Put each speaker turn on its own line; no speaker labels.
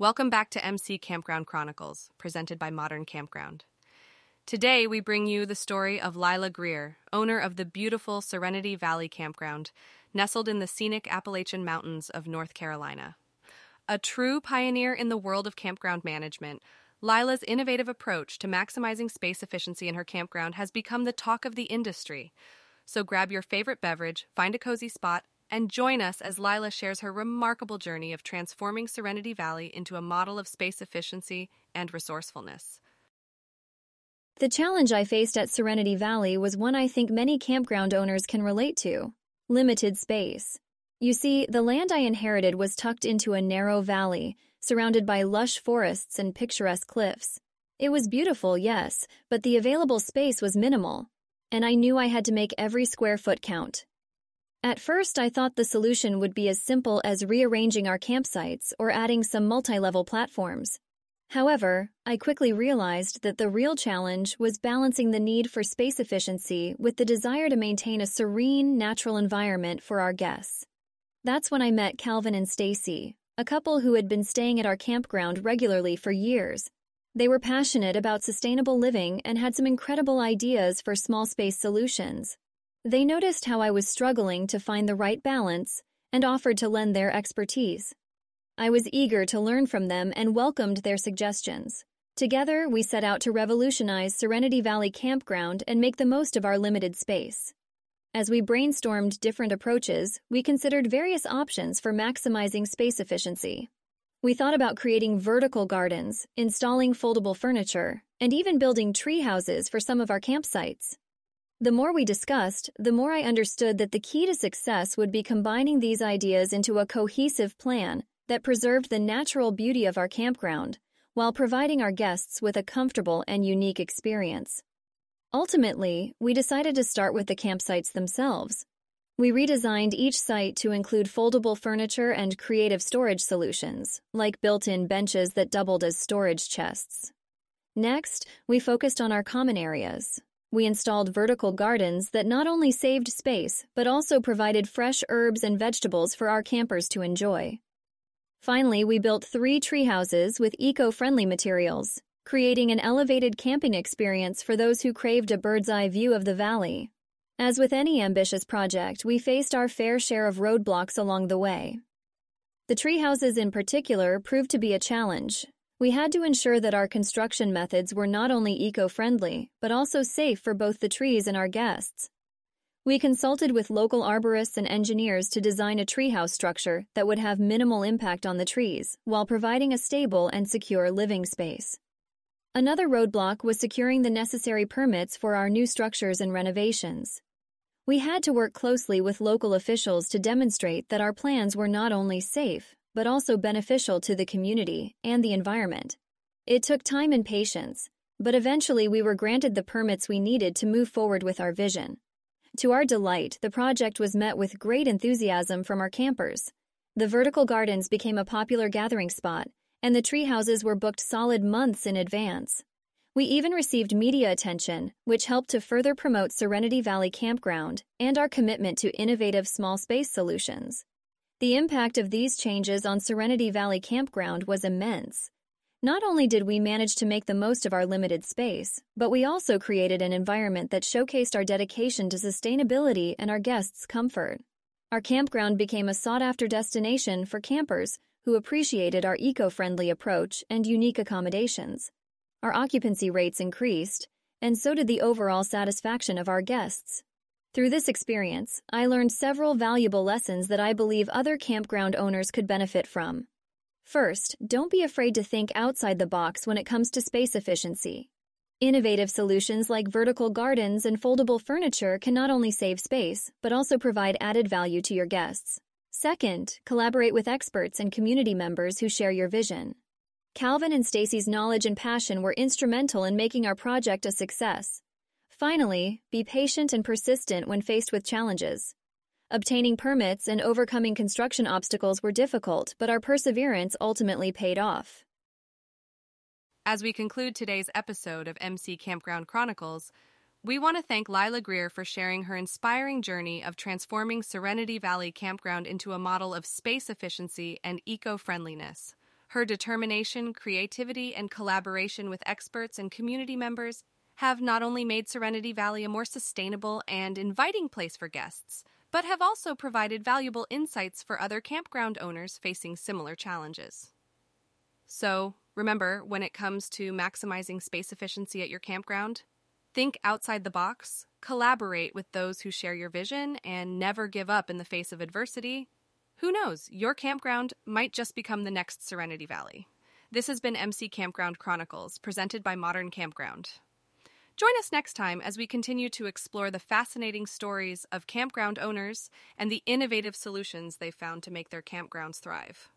Welcome back to MC Campground Chronicles, presented by Modern Campground. Today, we bring you the story of Lila Greer, owner of the beautiful Serenity Valley Campground, nestled in the scenic Appalachian Mountains of North Carolina. A true pioneer in the world of campground management, Lila's innovative approach to maximizing space efficiency in her campground has become the talk of the industry. So grab your favorite beverage, find a cozy spot, and join us as Lila shares her remarkable journey of transforming Serenity Valley into a model of space efficiency and resourcefulness.
The challenge I faced at Serenity Valley was one I think many campground owners can relate to limited space. You see, the land I inherited was tucked into a narrow valley, surrounded by lush forests and picturesque cliffs. It was beautiful, yes, but the available space was minimal, and I knew I had to make every square foot count. At first, I thought the solution would be as simple as rearranging our campsites or adding some multi level platforms. However, I quickly realized that the real challenge was balancing the need for space efficiency with the desire to maintain a serene, natural environment for our guests. That's when I met Calvin and Stacy, a couple who had been staying at our campground regularly for years. They were passionate about sustainable living and had some incredible ideas for small space solutions. They noticed how I was struggling to find the right balance and offered to lend their expertise. I was eager to learn from them and welcomed their suggestions. Together, we set out to revolutionize Serenity Valley Campground and make the most of our limited space. As we brainstormed different approaches, we considered various options for maximizing space efficiency. We thought about creating vertical gardens, installing foldable furniture, and even building tree houses for some of our campsites. The more we discussed, the more I understood that the key to success would be combining these ideas into a cohesive plan that preserved the natural beauty of our campground while providing our guests with a comfortable and unique experience. Ultimately, we decided to start with the campsites themselves. We redesigned each site to include foldable furniture and creative storage solutions, like built in benches that doubled as storage chests. Next, we focused on our common areas, we installed vertical gardens that not only saved space, but also provided fresh herbs and vegetables for our campers to enjoy. Finally, we built three tree houses with eco friendly materials, creating an elevated camping experience for those who craved a bird's eye view of the valley. As with any ambitious project, we faced our fair share of roadblocks along the way. The tree houses in particular proved to be a challenge, we had to ensure that our construction methods were not only eco friendly, but also safe for both the trees and our guests. We consulted with local arborists and engineers to design a treehouse structure that would have minimal impact on the trees while providing a stable and secure living space. Another roadblock was securing the necessary permits for our new structures and renovations. We had to work closely with local officials to demonstrate that our plans were not only safe, but also beneficial to the community and the environment. It took time and patience, but eventually we were granted the permits we needed to move forward with our vision. To our delight, the project was met with great enthusiasm from our campers. The vertical gardens became a popular gathering spot, and the tree houses were booked solid months in advance. We even received media attention, which helped to further promote Serenity Valley Campground and our commitment to innovative small space solutions. The impact of these changes on Serenity Valley Campground was immense. Not only did we manage to make the most of our limited space, but we also created an environment that showcased our dedication to sustainability and our guests' comfort. Our campground became a sought after destination for campers who appreciated our eco friendly approach and unique accommodations. Our occupancy rates increased, and so did the overall satisfaction of our guests. Through this experience, I learned several valuable lessons that I believe other campground owners could benefit from. First, don't be afraid to think outside the box when it comes to space efficiency. Innovative solutions like vertical gardens and foldable furniture can not only save space, but also provide added value to your guests. Second, collaborate with experts and community members who share your vision. Calvin and Stacy's knowledge and passion were instrumental in making our project a success. Finally, be patient and persistent when faced with challenges. Obtaining permits and overcoming construction obstacles were difficult, but our perseverance ultimately paid off.
As we conclude today's episode of MC Campground Chronicles, we want to thank Lila Greer for sharing her inspiring journey of transforming Serenity Valley Campground into a model of space efficiency and eco friendliness. Her determination, creativity, and collaboration with experts and community members have not only made Serenity Valley a more sustainable and inviting place for guests, but have also provided valuable insights for other campground owners facing similar challenges. So, remember, when it comes to maximizing space efficiency at your campground, think outside the box, collaborate with those who share your vision, and never give up in the face of adversity. Who knows, your campground might just become the next Serenity Valley. This has been MC Campground Chronicles, presented by Modern Campground. Join us next time as we continue to explore the fascinating stories of campground owners and the innovative solutions they've found to make their campgrounds thrive.